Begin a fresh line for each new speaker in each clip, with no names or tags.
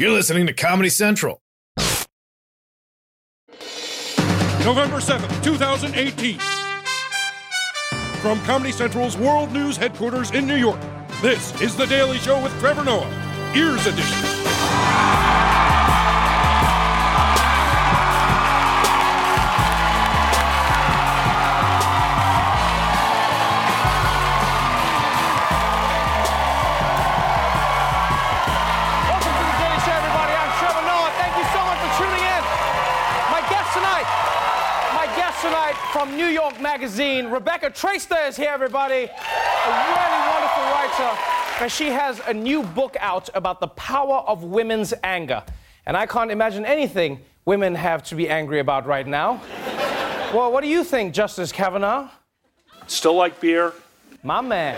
You're listening to Comedy Central.
November 7th, 2018. From Comedy Central's World News headquarters in New York, this is The Daily Show with Trevor Noah, Ears Edition.
From New York Magazine, Rebecca Traister is here, everybody. A really wonderful writer. And she has a new book out about the power of women's anger. And I can't imagine anything women have to be angry about right now. well, what do you think, Justice Kavanaugh?
Still like beer?
My man.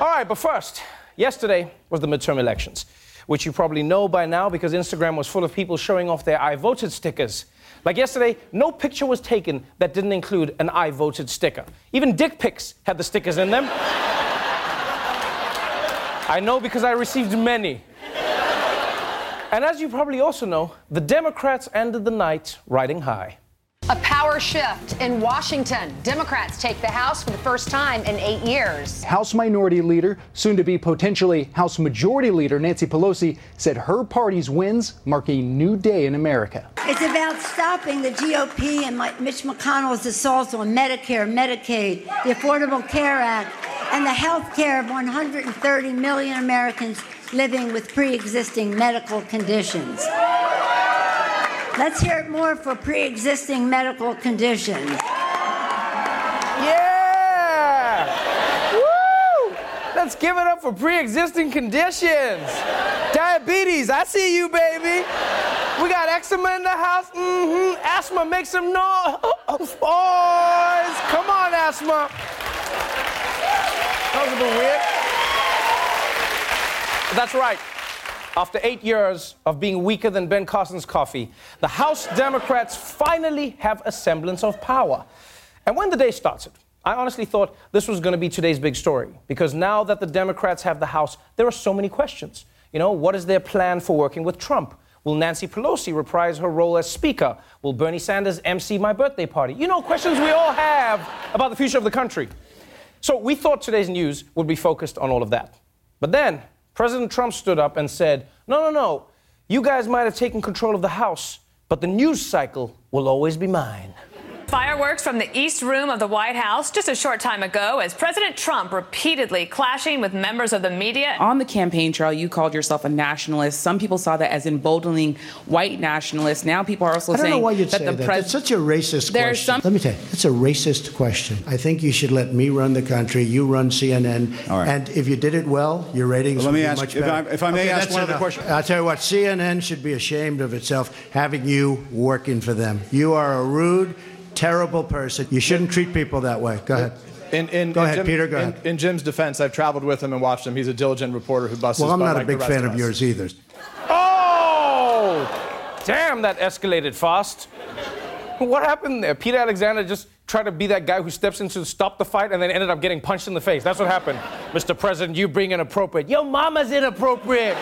All right, but first, yesterday was the midterm elections, which you probably know by now because Instagram was full of people showing off their I voted stickers. Like yesterday, no picture was taken that didn't include an I voted sticker. Even dick pics had the stickers in them. I know because I received many. And as you probably also know, the Democrats ended the night riding high.
A power shift in Washington. Democrats take the House for the first time in eight years.
House Minority Leader, soon to be potentially House Majority Leader Nancy Pelosi, said her party's wins mark a new day in America.
It's about stopping the GOP and Mitch McConnell's assaults on Medicare, Medicaid, the Affordable Care Act, and the health care of 130 million Americans living with pre existing medical conditions. Let's hear it more for pre existing medical conditions.
Yeah! Woo! Let's give it up for pre-existing conditions. Diabetes, I see you, baby. We got eczema in the house. Mm-hmm. Asthma, make some noise. Boys, come on, asthma. That was a bit weird. That's right. After eight years of being weaker than Ben Carson's coffee, the House Democrats finally have a semblance of power. And when the day started, I honestly thought this was going to be today's big story because now that the Democrats have the House, there are so many questions. You know, what is their plan for working with Trump? Will Nancy Pelosi reprise her role as Speaker? Will Bernie Sanders MC my birthday party? You know, questions we all have about the future of the country. So we thought today's news would be focused on all of that. But then President Trump stood up and said, No, no, no. You guys might have taken control of the House, but the news cycle will always be mine.
Fireworks from the East Room of the White House just a short time ago as President Trump repeatedly clashing with members of the media.
On the campaign trail, you called yourself a nationalist. Some people saw that as emboldening white nationalists. Now people are also
I don't
saying
know why you'd
that
say
the
that.
pres-
That's such a racist
There's
question.
some-
Let me tell you, it's a racist question. I think you should let me run the country. You run CNN.
All right.
And if you did it well, your ratings
Let
would
me
be
ask-
much
if
better.
I- if I may
Okay,
ask
that's
one other question.
I'll tell you what, CNN should be ashamed of itself having you working for them. You are a rude, terrible person. You shouldn't treat people that way. Go ahead.
In, in,
Go
in
ahead,
Jim-
Peter, go
in,
ahead.
in Jim's defense, I've traveled with him and watched him. He's a diligent reporter who busts
Well, I'm
butt
not a big fan of
us.
yours either.
Oh! Damn, that escalated fast. What happened there? Peter Alexander just tried to be that guy who steps in to stop the fight and then ended up getting punched in the face. That's what happened. Mr. President, you bring inappropriate. Your mama's inappropriate.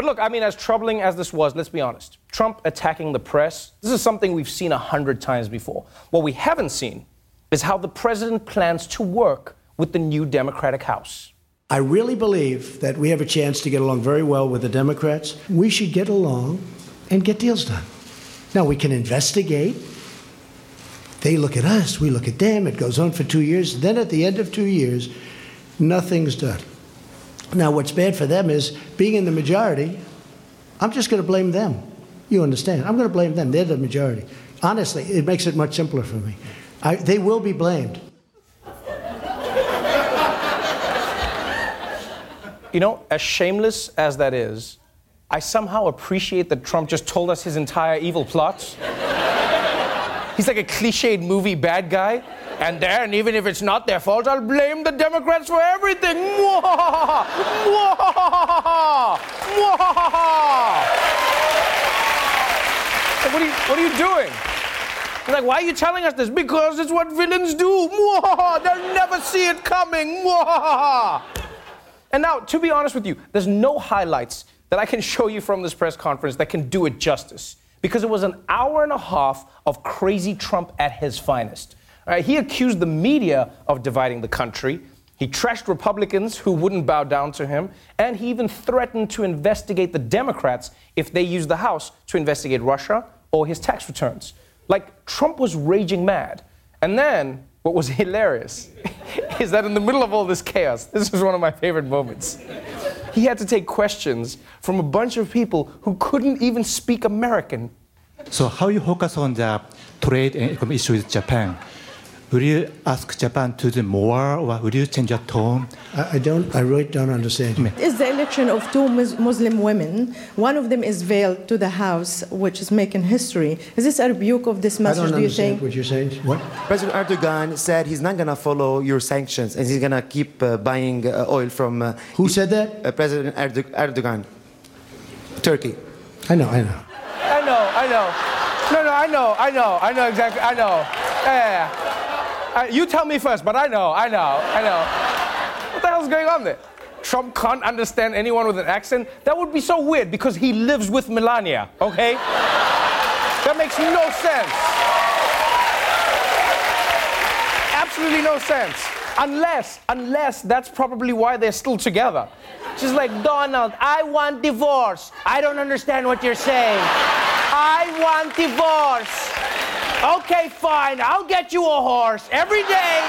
But look, I mean, as troubling as this was, let's be honest. Trump attacking the press, this is something we've seen a hundred times before. What we haven't seen is how the president plans to work with the new Democratic House.
I really believe that we have a chance to get along very well with the Democrats. We should get along and get deals done. Now, we can investigate. They look at us, we look at them. It goes on for two years. Then, at the end of two years, nothing's done. Now, what's bad for them is being in the majority, I'm just going to blame them. You understand? I'm going to blame them. They're the majority. Honestly, it makes it much simpler for me. I, they will be blamed.
You know, as shameless as that is, I somehow appreciate that Trump just told us his entire evil plot. He's like a cliched movie bad guy. And then, even if it's not their fault, I'll blame the Democrats for everything. What, are you, what are you doing? He's like, why are you telling us this? Because it's what villains do. Mwahaha! They'll never see it coming. Mwahaha! And now, to be honest with you, there's no highlights that I can show you from this press conference that can do it justice. Because it was an hour and a half of crazy Trump at his finest. Right, he accused the media of dividing the country. He trashed Republicans who wouldn't bow down to him. And he even threatened to investigate the Democrats if they used the House to investigate Russia or his tax returns. Like, Trump was raging mad. And then, what was hilarious is that in the middle of all this chaos, this was one of my favorite moments. He had to take questions from a bunch of people who couldn't even speak American.
So, how you focus on the trade and economic issue with Japan? Will you ask Japan to do more, or will you change your tone?
I, I don't. I really don't understand. you.
Is the election of two Muslim women. One of them is veiled to the House, which is making history. Is this a rebuke of this
I
message?
don't
do you
understand
think?
what you're saying. What?
President Erdogan said he's not going to follow your sanctions and he's going to keep uh, buying uh, oil from. Uh,
Who said that?
Uh, President Erdo- Erdogan, Turkey.
I know. I know.
I know, I know. No, no, I know, I know, I know exactly, I know. Yeah, Uh, you tell me first, but I know, I know, I know. What the hell's going on there? Trump can't understand anyone with an accent? That would be so weird because he lives with Melania, okay? That makes no sense. Absolutely no sense. Unless, unless that's probably why they're still together. She's like, Donald, I want divorce. I don't understand what you're saying. I want divorce. Okay, fine. I'll get you a horse. Every day,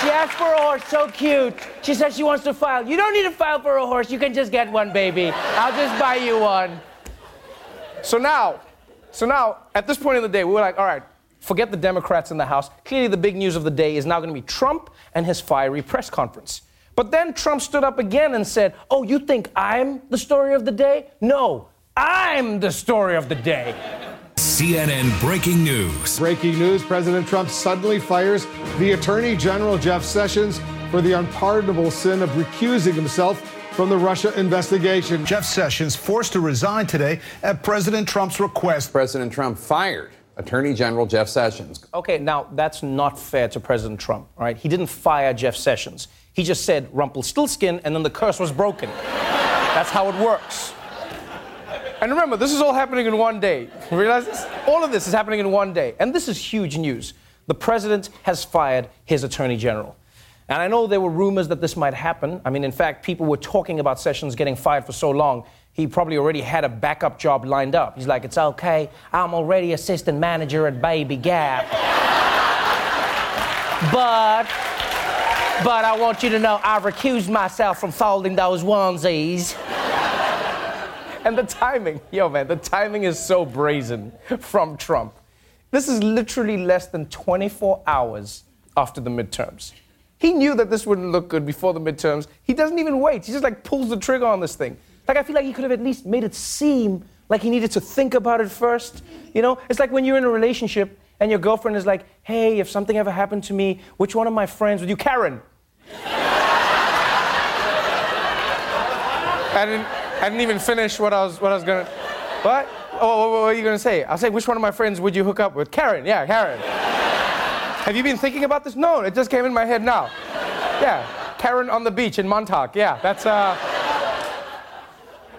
she asks for a horse. So cute. She says she wants to file. You don't need to file for a horse. You can just get one, baby. I'll just buy you one. So now, so now, at this point in the day, we were like, all right, forget the Democrats in the House. Clearly, the big news of the day is now going to be Trump and his fiery press conference. But then Trump stood up again and said, Oh, you think I'm the story of the day? No, I'm the story of the day.
CNN breaking news.
Breaking news President Trump suddenly fires the Attorney General Jeff Sessions for the unpardonable sin of recusing himself from the Russia investigation.
Jeff Sessions forced to resign today at President Trump's request.
President Trump fired Attorney General Jeff Sessions.
Okay, now that's not fair to President Trump, all right? He didn't fire Jeff Sessions. He just said Rumpelstiltskin and then the curse was broken. That's how it works. And remember, this is all happening in one day. Realize this? All of this is happening in one day. And this is huge news. The president has fired his attorney general. And I know there were rumors that this might happen. I mean, in fact, people were talking about Sessions getting fired for so long, he probably already had a backup job lined up. He's like, it's okay, I'm already assistant manager at Baby Gap. but, but I want you to know I've recused myself from folding those onesies. And the timing, yo, man, the timing is so brazen from Trump. This is literally less than 24 hours after the midterms. He knew that this wouldn't look good before the midterms. He doesn't even wait. He just like pulls the trigger on this thing. Like I feel like he could have at least made it seem like he needed to think about it first. You know, it's like when you're in a relationship and your girlfriend is like, "Hey, if something ever happened to me, which one of my friends would you, Karen?" Didn't, I didn't even finish what I was, what I was gonna. What? Oh, what, what are you gonna say? I'll say, which one of my friends would you hook up with? Karen. Yeah, Karen. Have you been thinking about this? No, it just came in my head now. Yeah, Karen on the beach in Montauk. Yeah, that's uh.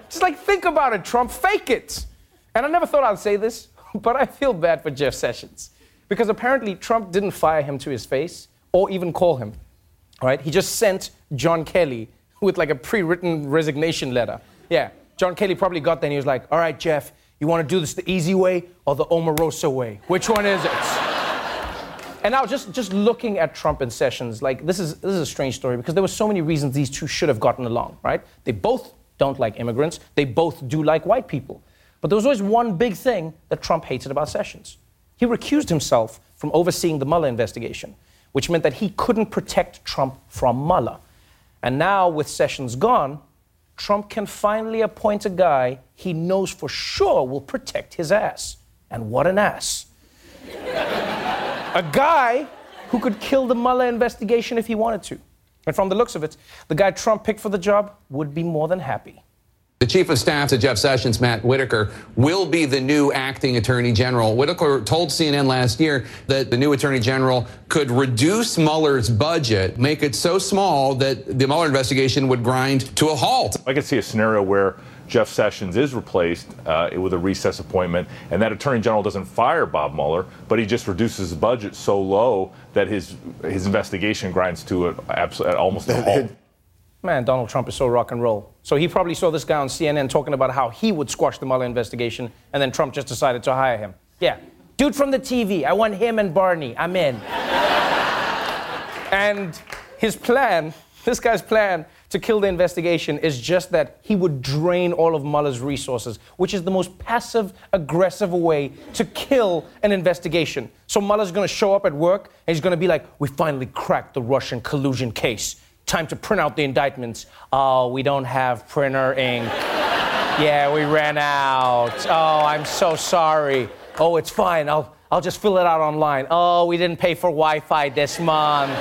Just like think about it, Trump. Fake it. And I never thought I'd say this, but I feel bad for Jeff Sessions because apparently Trump didn't fire him to his face or even call him. All right, he just sent John Kelly with like a pre-written resignation letter. Yeah, John Kelly probably got there and he was like, "All right, Jeff, you want to do this the easy way or the Omarosa way? Which one is it?" And now, just, just looking at Trump and Sessions, like this is this is a strange story because there were so many reasons these two should have gotten along, right? They both don't like immigrants. They both do like white people. But there was always one big thing that Trump hated about Sessions. He recused himself from overseeing the Mueller investigation, which meant that he couldn't protect Trump from Mueller. And now, with Sessions gone, Trump can finally appoint a guy he knows for sure will protect his ass. And what an ass. a guy who could kill the Mueller investigation if he wanted to. And from the looks of it, the guy Trump picked for the job would be more than happy.
The chief of staff to Jeff Sessions, Matt Whitaker, will be the new acting attorney general. Whitaker told CNN last year that the new attorney general could reduce Mueller's budget, make it so small that the Mueller investigation would grind to a halt.
I could see a scenario where Jeff Sessions is replaced uh, with a recess appointment, and that attorney general doesn't fire Bob Mueller, but he just reduces his budget so low that his his investigation grinds to a, absol- almost a halt.
Man, Donald Trump is so rock and roll. So he probably saw this guy on CNN talking about how he would squash the Mueller investigation, and then Trump just decided to hire him. Yeah. Dude from the TV. I want him and Barney. I'm in. and his plan, this guy's plan to kill the investigation is just that he would drain all of Mueller's resources, which is the most passive aggressive way to kill an investigation. So Mueller's to show up at work and he's to be like, "We finally cracked the Russian collusion case. Time to print out the indictments. Oh, we don't have printer ink. yeah, we ran out. Oh, I'm so sorry. Oh, it's fine. I'll I'll just fill it out online. Oh, we didn't pay for Wi-Fi this month."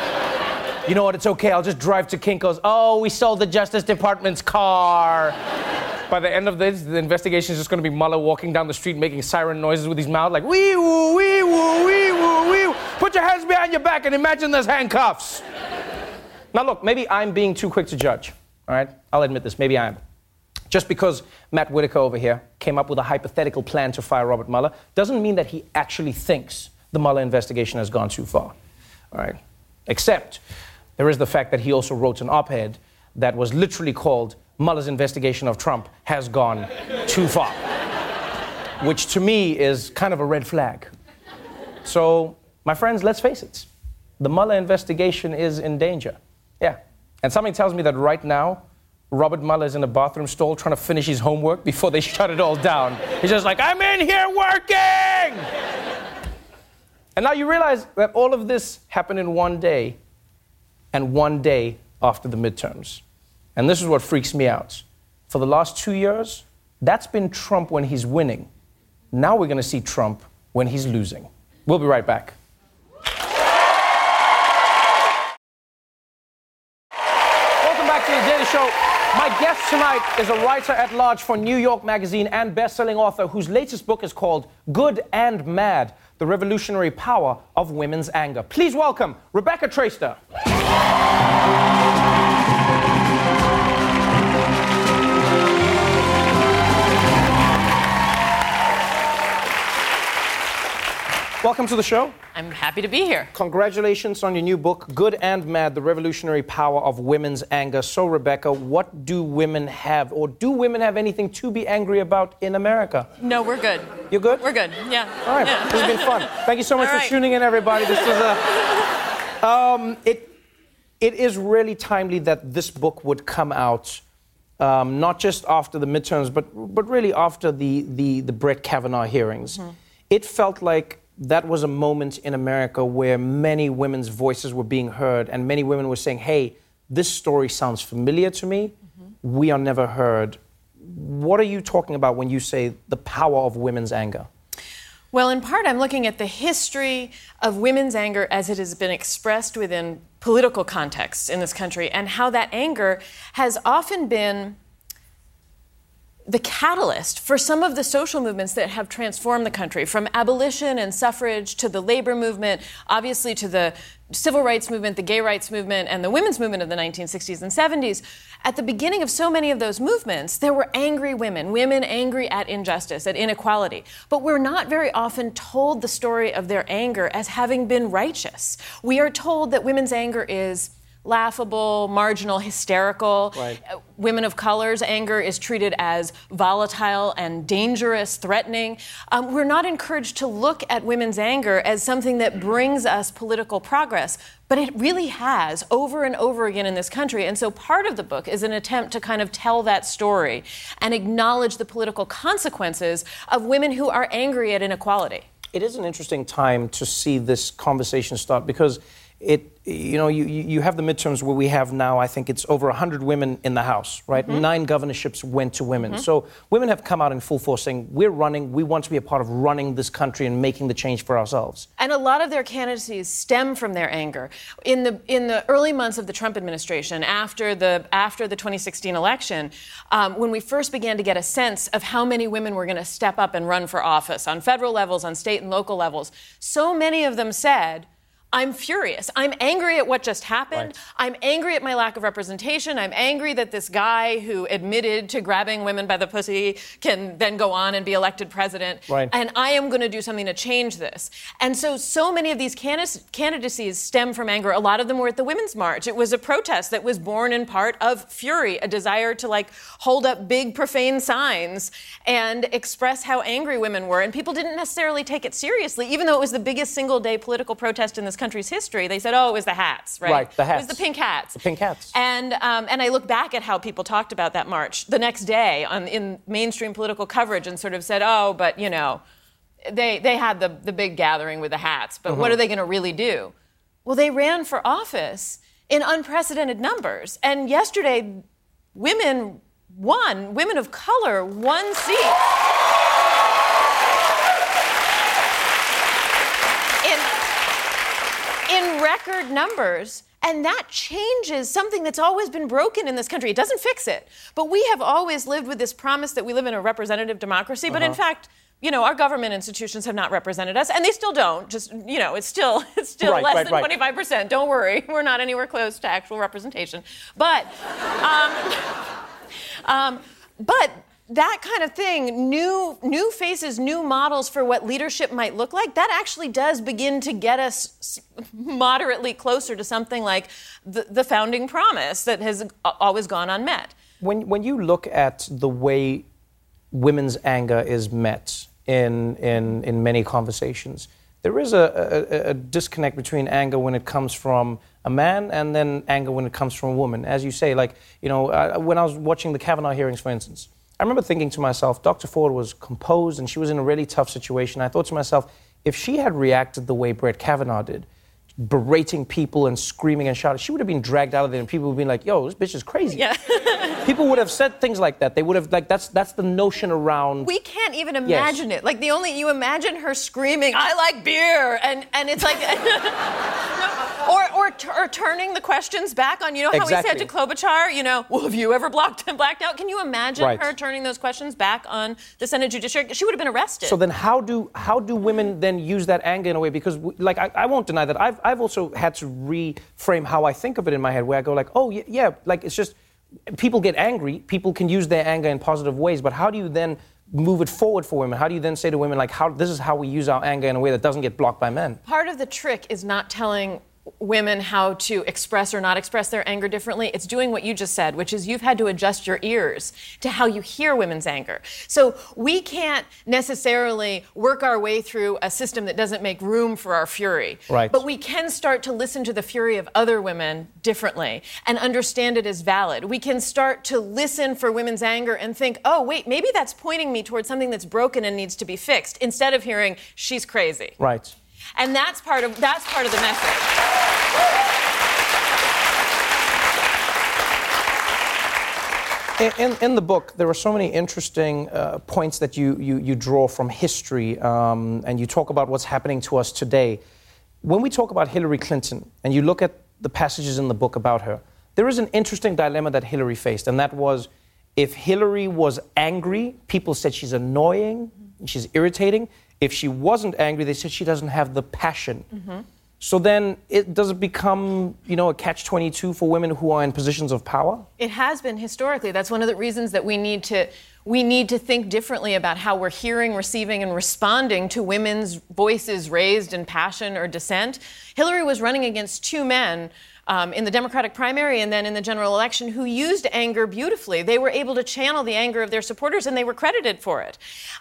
You know what? It's okay. I'll just drive to Kinko's. Oh, we sold the Justice Department's car. By the end of this, the investigation is just going to be Mueller walking down the street making siren noises with his mouth, like wee woo, wee woo, wee woo, wee woo. Put your hands behind your back and imagine there's handcuffs. Now, look, maybe I'm being too quick to judge. All right, I'll admit this. Maybe I am. Just because Matt Whitaker over here came up with a hypothetical plan to fire Robert Mueller doesn't mean that he actually thinks the Mueller investigation has gone too far. All right, except there is the fact that he also wrote an op ed that was literally called Mueller's investigation of Trump has gone too far, which to me is kind of a red flag. So, my friends, let's face it the Mueller investigation is in danger. Yeah. And something tells me that right now, Robert Mueller is in a bathroom stall trying to finish his homework before they shut it all down. He's just like, I'm in here working! And now you realize that all of this happened in one day and one day after the midterms. And this is what freaks me out. For the last two years, that's been Trump when he's winning. Now we're going to see Trump when he's losing. We'll be right back. Welcome back to the Daily Show. My guest tonight is a writer at large for New York Magazine and best-selling author whose latest book is called Good and Mad: The Revolutionary Power of Women's Anger. Please welcome Rebecca Traister. Welcome to the show.
I'm happy to be here.
Congratulations on your new book, Good and Mad The Revolutionary Power of Women's Anger. So, Rebecca, what do women have, or do women have anything to be angry about in America?
No, we're good.
You're good?
We're good. Yeah.
All right.
Yeah.
This has been fun. Thank you so much
All
for
right.
tuning in, everybody. This was a. Um, it, it is really timely that this book would come out. Um, not just after the midterms, but but really after the the, the Brett Kavanaugh hearings,
Mhm.
it felt like that was a moment in America where many women's voices were being heard, and many women were saying, "Hey, this story sounds familiar to me. Mm-hmm. We are never heard." What are you talking about when you say the power of women's anger?
Well, in part, I'm looking at the history of women's anger as it has been expressed within political contexts in this country and how that anger has often been the catalyst for some of the social movements that have transformed the country, from abolition and suffrage to the labor movement, obviously to the civil rights movement, the gay rights movement, and the women's movement of the 1960s and 70s. At the beginning of so many of those movements, there were angry women, women angry at injustice, at inequality. But we're not very often told the story of their anger as having been righteous. We are told that women's anger is laughable, marginal, hysterical.
Right.
Uh, Women of color's anger is treated as volatile and dangerous, threatening. Um, we're not encouraged to look at women's anger as something that brings us political progress, but it really has over and over again in this country. And so part of the book is an attempt to kind of tell that story and acknowledge the political consequences of women who are angry at inequality.
It is an interesting time to see this conversation start because it you know you, you have the midterms where we have now i think it's over 100 women in the house right
Mhm.
nine governorships went to women
Mhm.
so women have come out in full force saying we're running we want to be a part of running this country and making the change for ourselves
And a lot of their candidacies stem from their anger. In the in the early months of the Trump administration, after the after the 2016 election, um, when we first began to get a sense of how many women were going to step up and run for office on federal levels, on state and local levels, so many of them said. I'm furious. I'm angry at what just happened. I'm angry at my lack of representation. I'm angry that this guy who admitted to grabbing women by the pussy can then go on and be elected president.
Right.
And I am going to do something to change this. And so, so many of these candid- candidacies stem from anger. A lot of them were at the Women's March. It was a protest that was born in part of fury, a desire to like hold up big profane signs and express how angry women were. And people didn't necessarily take it seriously, even though it was the biggest single day political protest in this country's history. They said, oh, it was the hats, right?
Right, the
It was the pink hats.
the pink hats
And um, and I look back at how people talked about that march the next day on in mainstream political coverage and sort of said, oh, but you know, they they had the the big gathering with the hats, but what
Mhm.
are they going to really do? Well, they ran for office in unprecedented numbers, and yesterday, women won. Women of color won seats. In, in record numbers. And that changes something that's always been broken in this country. It doesn't fix it. But we have always lived with this promise that we live in a representative democracy. But in
Uh-huh.
fact, you know, our government institutions have not represented us, and they still don't. Just, you know, it's still it's still
Right,
less
right,
than
right.
25%. Don't worry. We're not anywhere close to actual representation. But um, um, but that kind of thing, new new faces, new models for what leadership might look like, that actually does begin to get us moderately closer to something like the, the founding promise that has always gone unmet.
when when you look at the way women's anger is met in in in many conversations, there is a, a, a disconnect between anger when it comes from a man and then anger when it comes from a woman. As you say, like you know, uh, when I was watching the Kavanaugh hearings, for instance, I remember thinking to myself, Dr. Ford was composed and she was in a really tough situation. I thought to myself, if she had reacted the way Brett Kavanaugh did, berating people and screaming and shouting, she would have been dragged out of there and people would have been like, yo, this bitch is crazy.
Yeah.
people would have said things like that. They would have like that's that's the notion around
We can't even
Yes.
imagine it. Like the only you imagine her screaming, "I like beer," and and it's like, or or, t- or turning the questions back on. You know how he
Exactly.
said to Klobuchar, you know, well, have you ever blocked blacked out? Can you imagine
Right.
her turning those questions back on the Senate Judiciary? She would have been arrested.
So then, how do how do women then use that anger in a way? Because, like, I, I won't deny that I've I've also had to reframe how I think of it in my head, where I go like, oh yeah, yeah, like it's just people get angry. People can use their anger in positive ways, but how do you then move it forward for women? How do you then say to women like, how this is how we use our anger in a way that doesn't get blocked by men?
Part of the trick is not telling women how to express or not express their anger differently. It's doing what you just said, which is you've had to adjust your ears to how you hear women's anger. So we can't necessarily work our way through a system that doesn't make room for our fury.
Right.
But we can start to listen to the fury of other women differently and understand it as valid. We can start to listen for women's anger and think, oh, wait, maybe that's pointing me towards something that's broken and needs to be fixed, instead of hearing, she's crazy.
Right.
And that's part of that's part of the message.
In, in, the book, there are so many interesting uh, points that you, you, you draw from history, um, and you talk about what's happening to us today. When we talk about Hillary Clinton, and you look at the passages in the book about her, there is an interesting dilemma that Hillary faced, and that was if Hillary was angry, people said she's annoying, she's irritating. If she wasn't angry, they said she doesn't have the passion. So then, it, does it become, you know, a catch-22 for women who are in positions of power?
It has been historically. That's one of the reasons that we need to we need to think differently about how we're hearing, receiving, and responding to women's voices raised in passion or dissent. Hillary was running against two men. Um, in the Democratic primary and then in the general election, who used anger beautifully. They were able to channel the anger of their supporters and they were credited for it.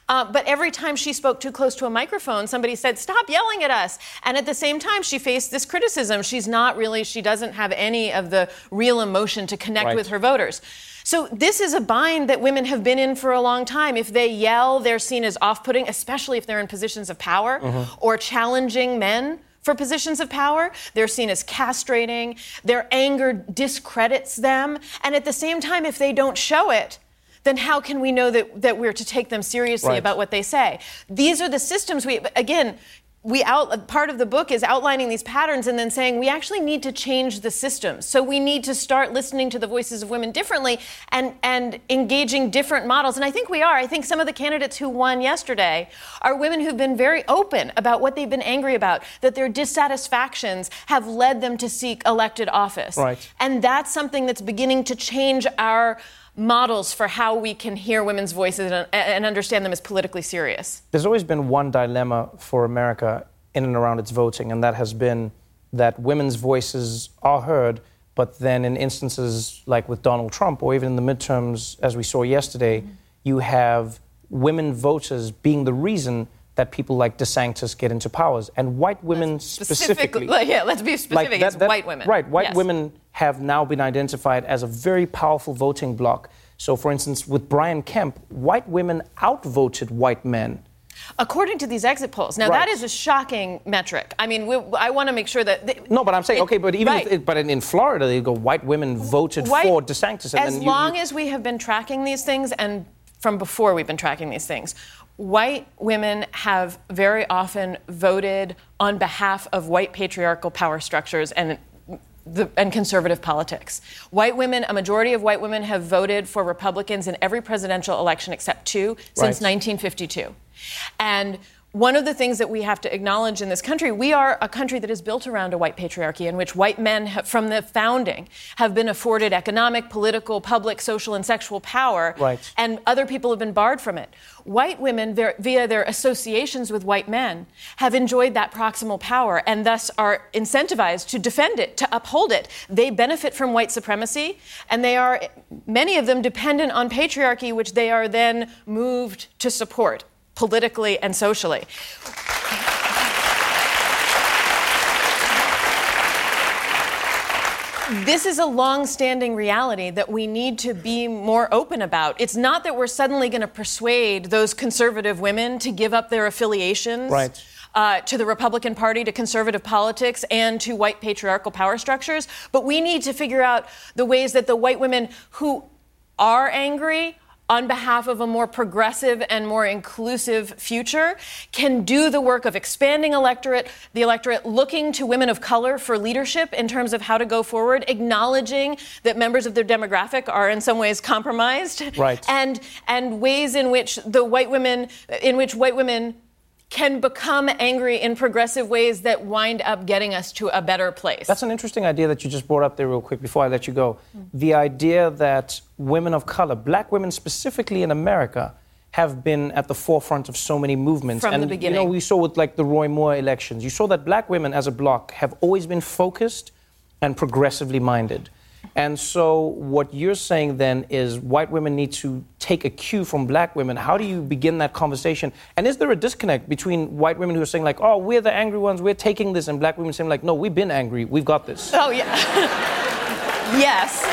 Uh, but every time she spoke too close to a microphone, somebody said, Stop yelling at us. And at the same time, she faced this criticism. She's not really, she doesn't have any of the real emotion to connect
Right.
with her voters. So this is a bind that women have been in for a long time. If they yell, they're seen as off-putting, especially if they're in positions of power
Mhm.
or challenging men for positions of power. They're seen as castrating. Their anger discredits them. And at the same time, if they don't show it, then how can we know that, that we're to take them seriously
Right.
about what they say? These are the systems we, again, we out part of the book is outlining these patterns and then saying we actually need to change the system So we need to start listening to the voices of women differently and and engaging different models. And I think we are. I think some of the candidates who won yesterday are women who've been very open about what they've been angry about, that their dissatisfactions have led them to seek elected office.
Right.
And that's something that's beginning to change our models for how we can hear women's voices and, and understand them as politically serious.
There's always been one dilemma for America in and around its voting, and that has been that women's voices are heard, but then in instances like with Donald Trump, or even in the midterms, as we saw yesterday, you have women voters being the reason that people like DeSantis get into powers, and white women specifically.
Specifically, yeah, let's be specific.
Like that-
it's
that-
white women.
Right, white
Yes.
women have now been identified as a very powerful voting bloc. So, for instance, with Brian Kemp, white women outvoted white men.
According to these exit polls. Now,
Right.
that is a shocking metric. I mean, we, I want to make sure that. they-
No, but I'm saying,
It-
okay, but even
right.
if it, but in, in Florida, they go white women voted
White-
for DeSantis, and
as
then you-
long as we have been tracking these things, and from before we've been tracking these things, white women have very often voted on behalf of white patriarchal power structures and. The, and conservative politics. White women, a majority of white women have voted for Republicans in every presidential election except two since 1952. And one of the things that we have to acknowledge in this country, we are a country that is built around a white patriarchy in which white men have, from the founding have been afforded economic, political, public, social, and sexual power.
Right.
And other people have been barred from it. White women, via their associations with white men, have enjoyed that proximal power and thus are incentivized to defend it, to uphold it. They benefit from white supremacy, and they are, many of them, dependent on patriarchy, which they are then moved to support politically and socially. This is a long-standing reality that we need to be more open about. It's not that we're suddenly going to persuade those conservative women to give up their affiliations
Right.
uh, to the Republican Party, to conservative politics, and to white patriarchal power structures. But we need to figure out the ways that the white women who are angry on behalf of a more progressive and more inclusive future can do the work of expanding electorate the electorate looking to women of color for leadership in terms of how to go forward acknowledging that members of their demographic are in some ways compromised
Right.
and and ways in which the white women in which white women can become angry in progressive ways that wind up getting us to a better place.
That's an interesting idea that you just brought up there, real quick, before I let you go. Mm. The idea that women of color, black women specifically in America, have been at the forefront of so many movements.
From the
and, You know, we saw with like the Roy Moore elections, you saw that black women as a bloc have always been focused and progressively minded. And so, what you're saying then is white women need to take a cue from black women. How do you begin that conversation? And is there a disconnect between white women who are saying, like, oh, we're the angry ones, we're taking this, and black women saying, like, no, we've been angry, we've got this?
Oh, yeah. yes.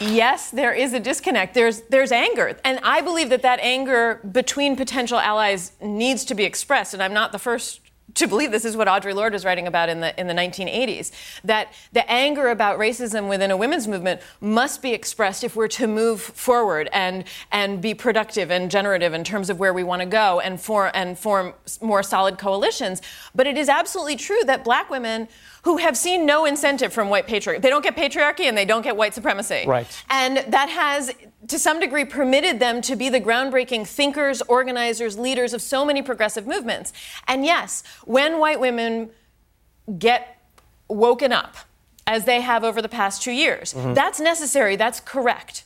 Yes, there is a disconnect. There's, there's anger. And I believe that that anger between potential allies needs to be expressed. And I'm not the first to believe this is what Audre Lorde was writing about in the, in the 1980s. That the anger about racism within a women's movement must be expressed if we're to move forward and, and be productive and generative in terms of where we want to go and, for, and form more solid coalitions. But it is absolutely true that black women who have seen no incentive from white patriarchy, they don't get patriarchy and they don't get white supremacy.
Right.
And that has, to some degree, permitted them to be the groundbreaking thinkers, organizers, leaders of so many progressive movements. And yes, when white women get woken up, as they have over the past two years,
Mhm.
that's necessary, that's correct.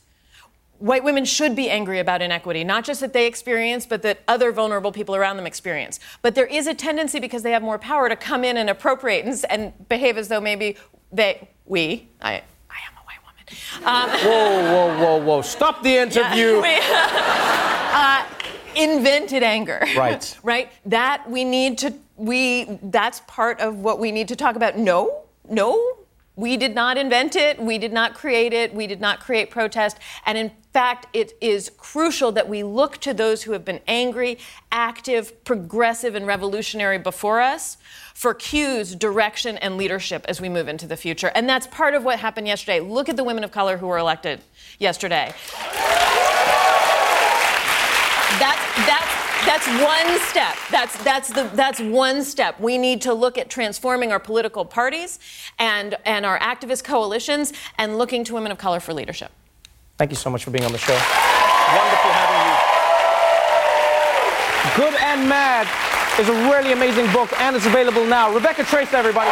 White women should be angry about inequity, not just that they experience, but that other vulnerable people around them experience. But there is a tendency, because they have more power, to come in and appropriate and, and behave as though maybe they, we, I, Um,
Whoa, whoa, whoa, whoa. Stop the interview.
uh, invented anger.
Right.
right? That we need to we that's part of what we need to talk about. No, no. We did not invent it. We did not create it. We did not create protest. And in fact, it is crucial that we look to those who have been angry, active, progressive, and revolutionary before us for cues, direction, and leadership as we move into the future. And that's part of what happened yesterday. Look at the women of color who were elected yesterday. That's, that's, that's one step. That's, that's, the, that's one step. We need to look at transforming our political parties and, and our activist coalitions and looking to women of color for leadership.
Thank you so much for being on the show. Wonderful having you. Good and Mad is a really amazing book, and it's available now. Rebecca Traister, everybody.